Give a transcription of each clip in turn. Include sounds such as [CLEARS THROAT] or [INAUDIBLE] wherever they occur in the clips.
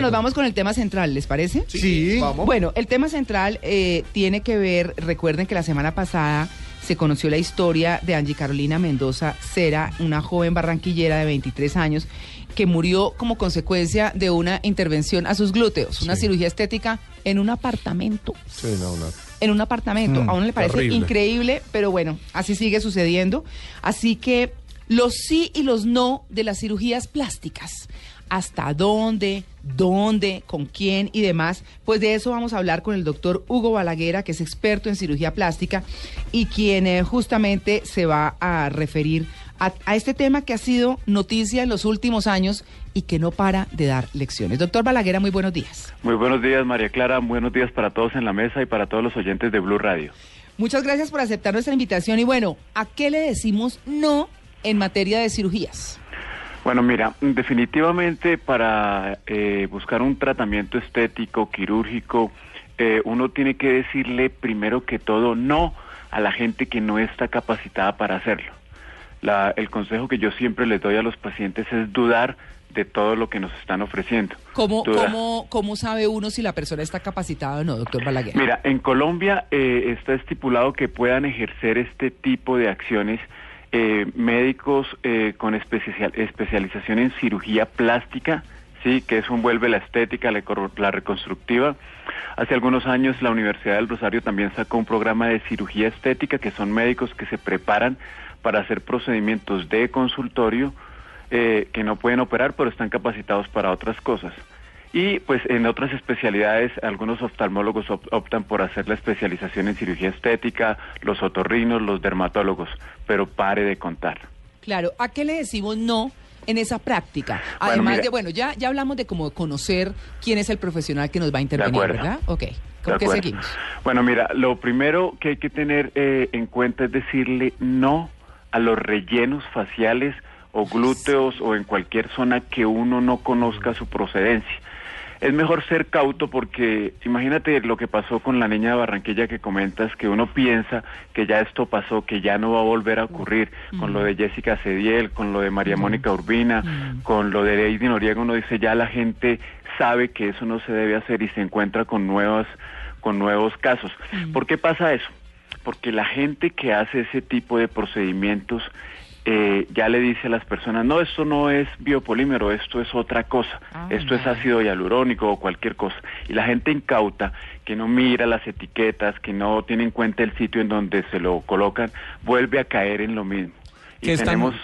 Bueno, nos vamos con el tema central, ¿les parece? Sí, vamos. Bueno, el tema central eh, tiene que ver, recuerden que la semana pasada se conoció la historia de Angie Carolina Mendoza Cera, una joven barranquillera de 23 años que murió como consecuencia de una intervención a sus glúteos, una Sí. cirugía estética en un apartamento. Sí, no, no. En un apartamento. Mm, a uno le parece terrible. increíble, pero bueno, así sigue sucediendo. Así que los sí y los no de las cirugías plásticas. ¿Hasta dónde? ¿Dónde? ¿Con quién? Y demás. Pues de eso vamos a hablar con el doctor Hugo Balaguera, que es experto en cirugía plástica y quien eh, justamente se va a referir a, a este tema que ha sido noticia en los últimos años y que no para de dar lecciones. Doctor Balaguera, muy buenos días. Muy buenos días, María Clara. Buenos días para todos en la mesa y para todos los oyentes de Blue Radio. Muchas gracias por aceptar nuestra invitación y bueno, ¿a qué le decimos no en materia de cirugías? Bueno, mira, definitivamente para eh, buscar un tratamiento estético, quirúrgico, eh, uno tiene que decirle primero que todo no a la gente que no está capacitada para hacerlo. La- el consejo que yo siempre les doy a los pacientes es dudar de todo lo que nos están ofreciendo. ¿Cómo, Duda. cómo, ¿Cómo sabe uno si la persona está capacitada o no, doctor Balaguer? Mira, en Colombia eh, está estipulado que puedan ejercer este tipo de acciones eh, médicos eh, con especial- especialización en cirugía plástica, sí, que eso envuelve la estética, la, la reconstructiva. Hace algunos años la Universidad del Rosario también sacó un programa de cirugía estética, que son médicos que se preparan para hacer procedimientos de consultorio eh, que no pueden operar, pero están capacitados para otras cosas. Y pues en otras especialidades, algunos oftalmólogos op- optan por hacer la especialización en cirugía estética, los otorrinos, los dermatólogos, pero pare de contar. Claro, ¿a qué le decimos no en esa práctica? Bueno, Además mira. de, bueno, ya, ya hablamos de cómo conocer quién es el profesional que nos va a intervenir, acuerdo. ¿verdad? Ok, ¿De ¿con qué acuerdo? seguimos? Bueno, mira, lo primero que hay que tener eh, en cuenta es decirle no a los rellenos faciales o glúteos o en cualquier zona que uno no conozca su procedencia. Es mejor ser cauto porque imagínate lo que pasó con la niña de Barranquilla que comentas, que uno piensa que ya esto pasó, que ya no va a volver a ocurrir, con lo de Jessica Cediel, con lo de María Mónica Urbina, con lo de Lady Noriega, uno dice ya la gente sabe que eso no se debe hacer y se encuentra con nuevas con nuevos casos. ¿Por qué pasa eso? Porque la gente que hace ese tipo de procedimientos eh, ya le dice a las personas, no, esto no es biopolímero, esto es otra cosa, Ah, esto es ácido hialurónico o cualquier cosa. Y la gente incauta, que no mira las etiquetas, que no tiene en cuenta el sitio en donde se lo colocan, vuelve a caer en lo mismo. Y ¿Qué están, tenemos...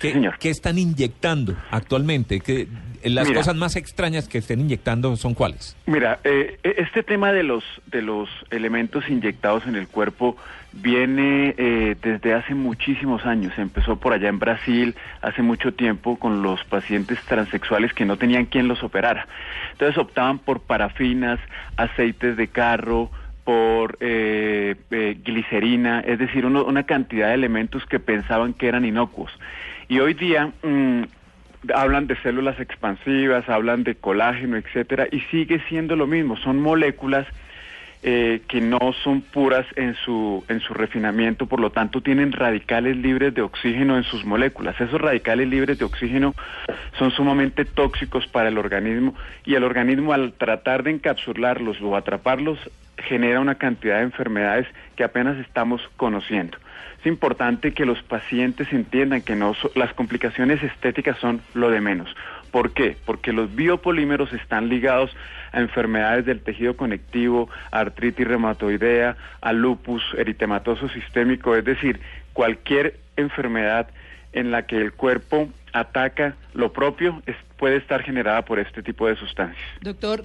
qué- Sí, señor. qué están inyectando actualmente? ¿Qué- las Mira. cosas más extrañas que estén inyectando son cuáles? Mira, eh, este tema de los de los elementos inyectados en el cuerpo viene eh, desde hace muchísimos años. Empezó por allá en Brasil hace mucho tiempo con los pacientes transexuales que no tenían quien los operara. Entonces optaban por parafinas, aceites de carro, por eh, eh, glicerina, es decir, uno- una cantidad de elementos que pensaban que eran inocuos. Y hoy día mm, hablan de células expansivas, hablan de colágeno, etcétera, y sigue siendo lo mismo, son moléculas eh, que no son puras en su en su refinamiento, por lo tanto tienen radicales libres de oxígeno en sus moléculas. Esos radicales libres de oxígeno son sumamente tóxicos para el organismo y el organismo al tratar de encapsularlos o atraparlos genera una cantidad de enfermedades que apenas estamos conociendo. Es importante que los pacientes entiendan que no so- las complicaciones estéticas son lo de menos. ¿Por qué? Porque los biopolímeros están ligados a enfermedades del tejido conectivo, a artritis reumatoidea, a lupus eritematoso sistémico, es decir, cualquier enfermedad en la que el cuerpo ataca lo propio es- puede estar generada por este tipo de sustancias. Doctor,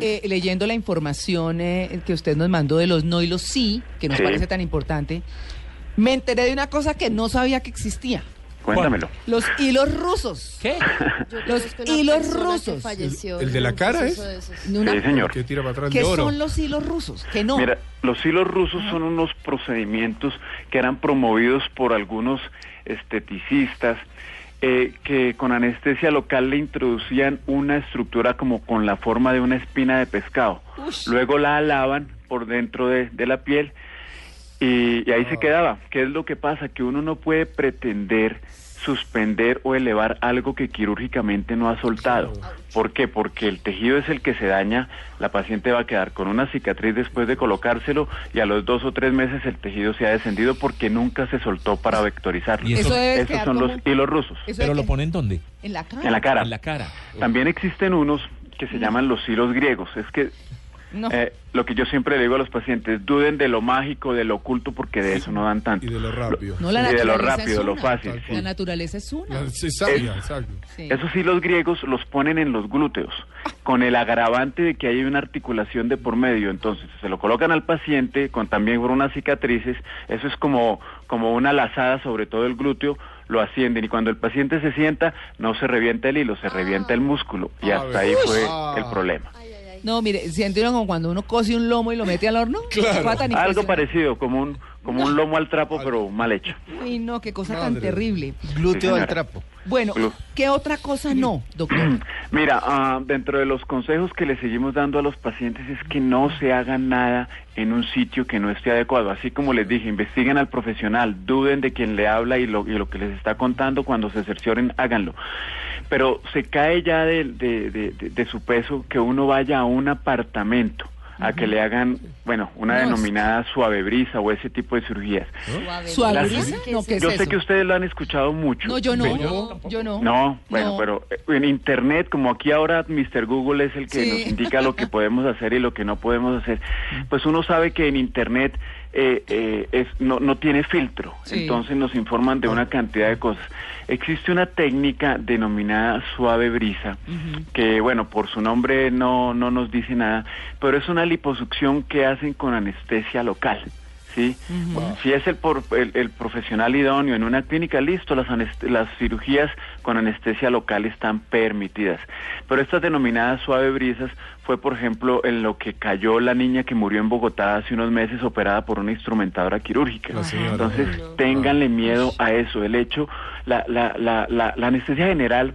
eh, leyendo la información eh, que usted nos mandó de los no y los sí, que nos Sí. parece tan importante, me enteré de una cosa que no sabía que existía. Cuéntamelo. Los hilos rusos. ¿Qué? [LAUGHS] Los hilos rusos. falleció ¿El- de la cara es? de. Una- Sí, señor. Que tira para atrás ¿Qué de oro. son los hilos rusos? Que no. Mira, los hilos rusos son unos procedimientos que eran promovidos por algunos esteticistas eh, que con anestesia local le introducían una estructura como con la forma de una espina de pescado. Ush. Luego la alaban por dentro de, de la piel y, y ahí se quedaba. ¿Qué es lo que pasa? Que uno no puede pretender suspender o elevar algo que quirúrgicamente no ha soltado. ¿Por qué? Porque el tejido es el que se daña, la paciente va a quedar con una cicatriz después de colocárselo y a los dos o tres meses el tejido se ha descendido porque nunca se soltó para vectorizarlo. Y eso- Eso debe Esos son los hilos rusos. eso ¿Pero lo ponen dónde? En la cara. En la cara. En la cara. También existen unos que se llaman los hilos griegos. Es que No. eh, lo que yo siempre le digo a los pacientes, duden de lo mágico, de lo oculto, porque de eso no dan tanto. Y de lo rápido. No, la y de lo rápido, lo fácil. La naturaleza es una. La- Sí, sabia, exacto. Sí. Hilos griegos los ponen en los glúteos, con el agravante de que hay una articulación de por medio. Entonces, se lo colocan al paciente con también por unas cicatrices. Eso es como, como una lazada sobre todo el glúteo. Lo ascienden y cuando el paciente se sienta, no se revienta el hilo, se revienta el músculo. Y Ah, hasta ahí uy. fue Ah. el problema. No, mire, siente uno como cuando uno cose un lomo y lo mete al horno. [LAUGHS] Claro. Algo parecido, como un, como un lomo al trapo, pero mal hecho. Uy, no, qué cosa tan terrible. Sí, Glúteo al trapo. Bueno, ¿qué otra cosa no, doctor? [CLEARS THROAT] Mira, ah, dentro de los consejos que le seguimos dando a los pacientes es que no se haga nada en un sitio que no esté adecuado. Así como les dije, investiguen al profesional, duden de quien le habla y lo, y lo que les está contando, cuando se cercioren, háganlo. Pero se cae ya de, de- de- de- de su peso que uno vaya a un apartamento a que le hagan, bueno, una No, denominada suave brisa o ese tipo de cirugías. ¿Suave Las- brisa? No, ¿qué es Yo eso? sé que ustedes lo han escuchado mucho. No, yo no. pero- Yo no. no, bueno, No. pero eh, en Internet, como aquí ahora Mr. Google es el que Sí. nos indica lo que [LAUGHS] podemos hacer y lo que no podemos hacer, pues uno sabe que en Internet eh, eh, es, no, no tiene filtro, Sí. entonces nos informan de una cantidad de cosas. Existe una técnica denominada suave brisa, que bueno, por su nombre no, no nos dice nada, pero es una liposucción que hacen con anestesia local. ¿Sí? Si es el, por- el, el profesional idóneo en una clínica, listo, las, las cirugías con anestesia local están permitidas. Pero estas denominadas suave brisas fue, por ejemplo, en lo que cayó la niña que murió en Bogotá hace unos meses operada por una instrumentadora quirúrgica. Entonces, ténganle miedo a eso. El hecho, la, la, la, la, la anestesia general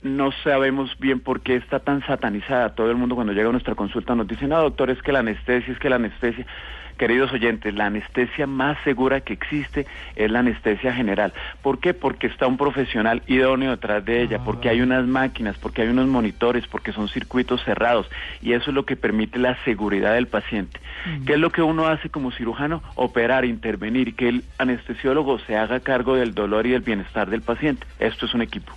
no sabemos bien por qué está tan satanizada. Todo el mundo cuando llega a nuestra consulta nos dice, no, doctor, es que la anestesia, es que la anestesia... Queridos oyentes, la anestesia más segura que existe es la anestesia general. ¿Por qué? Porque está un profesional idóneo detrás de ella, porque hay unas máquinas, porque hay unos monitores, porque son circuitos cerrados y eso es lo que permite la seguridad del paciente. ¿Qué es lo que uno hace como cirujano? Operar, intervenir, que el anestesiólogo se haga cargo del dolor y del bienestar del paciente. Esto es un equipo.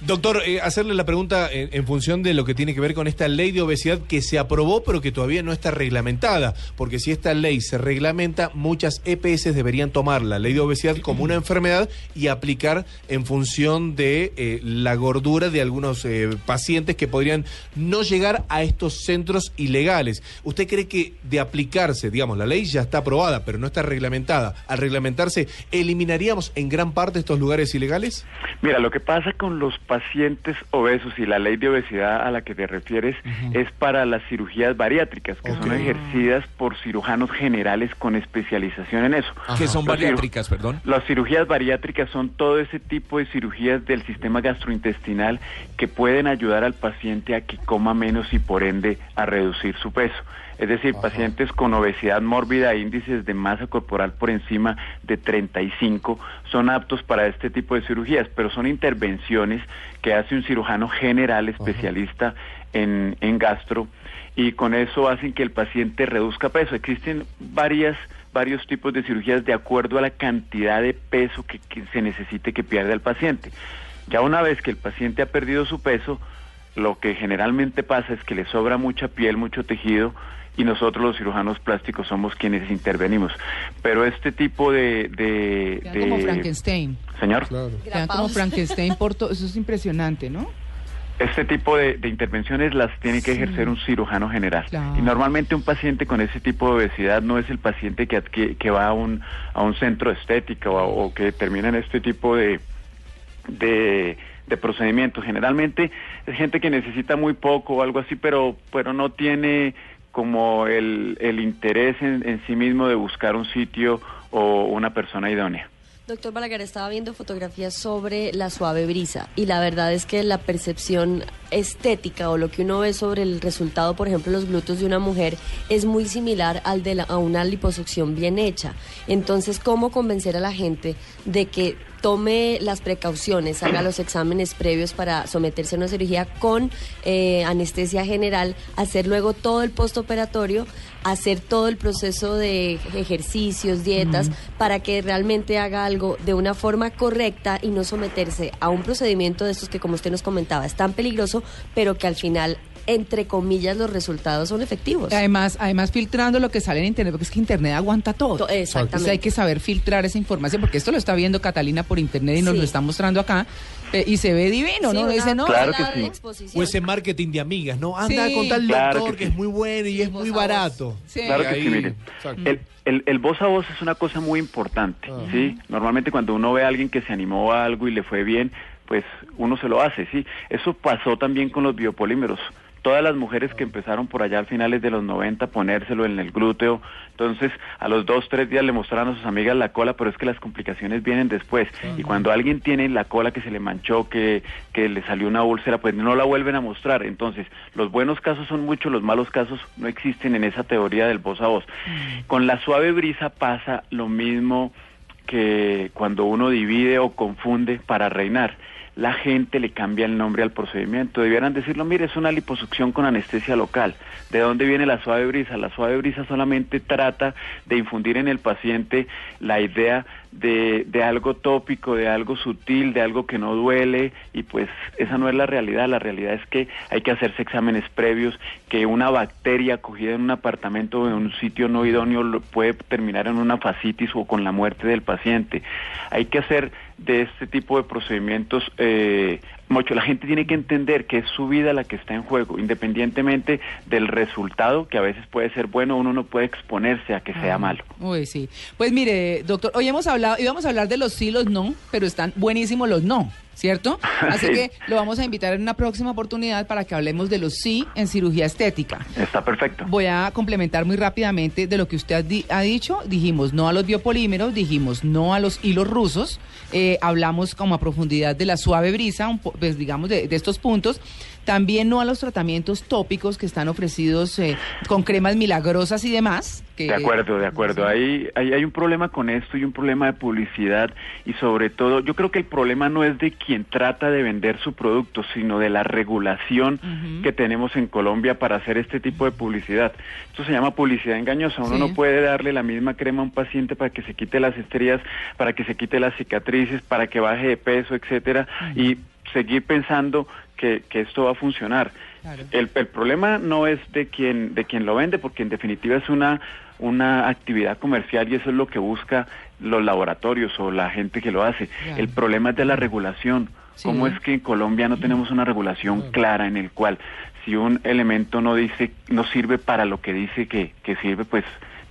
Doctor, eh, hacerle la pregunta en, función de lo que tiene que ver con esta ley de obesidad que se aprobó pero que todavía no está reglamentada, porque si esta ley se reglamenta, muchas EPS deberían tomar la ley de obesidad como una enfermedad y aplicar en función de eh, la gordura de algunos eh, pacientes que podrían no llegar a estos centros ilegales. ¿Usted cree que de aplicarse, digamos, la ley ya está aprobada pero no está reglamentada, al reglamentarse, eliminaríamos en gran parte estos lugares ilegales? Mira, lo que pasa con los pacientes obesos y la ley de obesidad a la que te refieres es para las cirugías bariátricas, que son ejercidas por cirujanos generales con especialización en eso. que son Los bariátricas, perdón. Las cirugías bariátricas son todo ese tipo de cirugías del sistema gastrointestinal que pueden ayudar al paciente a que coma menos y por ende a reducir su peso. Es decir, pacientes con obesidad mórbida e índices de masa corporal por encima de 35 son aptos para este tipo de cirugías, pero son intervenciones que hace un cirujano general especialista en, en gastro y con eso hacen que el paciente reduzca peso. Existen varias varios tipos de cirugías de acuerdo a la cantidad de peso que, que se necesite que pierda el paciente. Ya una vez que el paciente ha perdido su peso, lo que generalmente pasa es que le sobra mucha piel, mucho tejido y nosotros los cirujanos plásticos somos quienes intervenimos. Pero este tipo de... de, Quedan de- como Frankenstein. Señor. Claro. Quedan como Frankenstein por todo. Eso es impresionante, ¿no? Este tipo de, de intervenciones las tiene que Sí. ejercer un cirujano general. Claro. Y normalmente un paciente con ese tipo de obesidad no es el paciente que, adqui- que va a un, a un centro de estética o, o que termina en este tipo de, de, de procedimientos. Generalmente es gente que necesita muy poco o algo así, pero, pero no tiene como el, el interés en, en sí mismo de buscar un sitio o una persona idónea. Doctor Balaguer, estaba viendo fotografías sobre la suave brisa y la verdad es que la percepción estética o lo que uno ve sobre el resultado, por ejemplo, los glúteos de una mujer es muy similar al de la- a una liposucción bien hecha. Entonces, ¿cómo convencer a la gente de que tome las precauciones, haga los exámenes previos para someterse a una cirugía con eh, anestesia general, hacer luego todo el postoperatorio, hacer todo el proceso de ejercicios, dietas, para que realmente haga algo de una forma correcta y no someterse a un procedimiento de estos que, como usted nos comentaba, es tan peligroso, pero que al final entre comillas, los resultados son efectivos. Además, además filtrando lo que sale en Internet, porque es que Internet aguanta todo. To- exactamente. Entonces hay que saber filtrar esa información, porque esto lo está viendo Catalina por Internet y nos Sí. lo está mostrando acá, eh, y se ve divino, Sí, ¿no? Dice, no, Claro que sí. exposición. O ese marketing de amigas, ¿no? Anda Sí. con tal Claro doctor que que, sí. es muy bueno y es muy barato. Sí. Claro que Ahí, sí, miren. exacto. El, el, el voz a voz es una cosa muy importante, Ah. ¿sí? Normalmente cuando uno ve a alguien que se animó a algo y le fue bien, pues uno se lo hace, ¿sí? Eso pasó también con los biopolímeros. Todas las mujeres que empezaron por allá a finales de los 90 a ponérselo en el glúteo, entonces a los dos, tres días le mostraron a sus amigas la cola, pero es que las complicaciones vienen después. Y cuando alguien tiene la cola que se le manchó, que, que le salió una úlcera, pues no la vuelven a mostrar. Entonces, los buenos casos son muchos, los malos casos no existen en esa teoría del voz a voz. Con la suave brisa pasa lo mismo que cuando uno divide o confunde para reinar. La gente le cambia el nombre al procedimiento. Debieran decirlo, mire, es una liposucción con anestesia local. ¿De dónde viene la suave brisa? La suave brisa solamente trata de infundir en el paciente la idea de, de algo tópico, de algo sutil, de algo que no duele y pues esa no es la realidad. La realidad es que hay que hacerse exámenes previos, que una bacteria cogida en un apartamento o en un sitio no idóneo puede terminar en una fascitis o con la muerte del paciente. Hay que hacer de este tipo de procedimientos eh, mucho. La gente tiene que entender que es su vida la que está en juego, independientemente del resultado, que a veces puede ser bueno, uno no puede exponerse a que sea malo. Uy, sí. Pues mire, doctor, hoy hemos hablado, íbamos a hablar de los sí, los no, pero están buenísimos los no, ¿cierto? [LAUGHS] Así Sí. que lo vamos a invitar en una próxima oportunidad para que hablemos de los sí en cirugía estética. Está perfecto. Voy a complementar muy rápidamente de lo que usted ha dicho. Dijimos no a los biopolímeros, dijimos no a los hilos rusos, eh, hablamos como a profundidad de la suave brisa, un po- pues digamos de, de estos puntos. También no a los tratamientos tópicos que están ofrecidos eh, con cremas milagrosas y demás. Que, De acuerdo, de acuerdo. Hay, hay, hay un problema con esto y un problema de publicidad y sobre todo yo creo que el problema no es de quien trata de vender su producto, sino de la regulación que tenemos en Colombia para hacer este tipo de publicidad. Esto se llama publicidad engañosa. Uno Sí. no puede darle la misma crema a un paciente para que se quite las estrías, para que se quite las cicatrices, para que baje de peso, etcétera, y seguir pensando que, que esto va a funcionar. Claro. El, el problema no es de quien de quien lo vende, porque en definitiva es una una actividad comercial y eso es lo que busca los laboratorios o la gente que lo hace. Claro. El problema es de la regulación. Sí. ¿Cómo es que en Colombia no tenemos una regulación clara en el cual si un elemento no dice no sirve para lo que dice que, que sirve, pues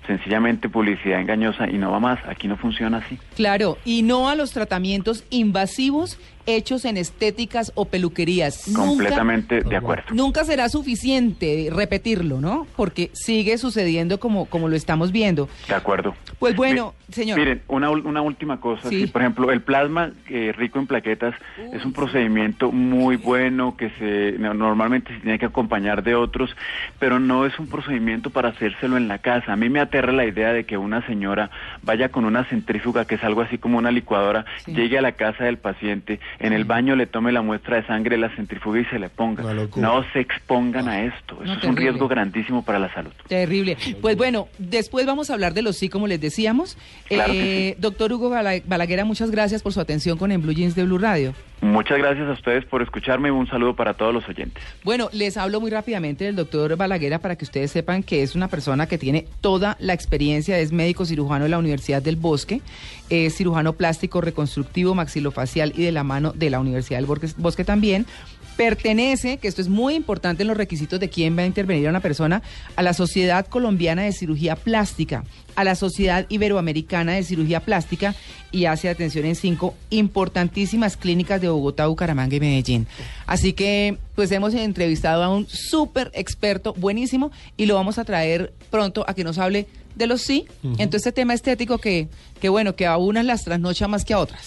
sencillamente publicidad engañosa y no va más. Aquí no funciona así. Claro, y no a los tratamientos invasivos hechos en estéticas o peluquerías. Nunca- Completamente de acuerdo. Nunca será suficiente repetirlo, ¿no? Porque sigue sucediendo como, como lo estamos viendo. De acuerdo. Pues bueno, Mi- señor. Miren, una, una última cosa. Sí. por ejemplo, el plasma eh, rico en plaquetas es un procedimiento muy bueno que se no- normalmente se tiene que acompañar de otros, pero no es un procedimiento para hacérselo en la casa. A mí me aterra la idea de que una señora vaya con una centrífuga, que es algo así como una licuadora, Sí. llegue a la casa del paciente, en el baño le tome la muestra de sangre, la centrifuga y se le ponga. No se expongan a esto. Eso No, es un riesgo grandísimo para la salud. Terrible. Pues bueno, después vamos a hablar de los sí, como les decíamos. Claro que Eh, Doctor Hugo Bala- Balaguera, muchas gracias por su atención con En Blue Jeans de Blue Radio. Muchas gracias a ustedes por escucharme y un saludo para todos los oyentes. Bueno, les hablo muy rápidamente del doctor Balaguera para que ustedes sepan que es una persona que tiene toda la experiencia, es médico cirujano de la Universidad del Bosque, es cirujano plástico reconstructivo maxilofacial y de la mano de la Universidad del Bosque, Bosque también. Pertenece, que esto es muy importante en los requisitos de quién va a intervenir a una persona, a la Sociedad Colombiana de Cirugía Plástica, a la Sociedad Iberoamericana de Cirugía Plástica y hace atención en cinco importantísimas clínicas de Bogotá, Bucaramanga y Medellín. Así que, pues hemos entrevistado a un súper experto, buenísimo, y lo vamos a traer pronto a que nos hable de los sí, en todo este tema estético que, que bueno, que a unas las trasnocha más que a otras.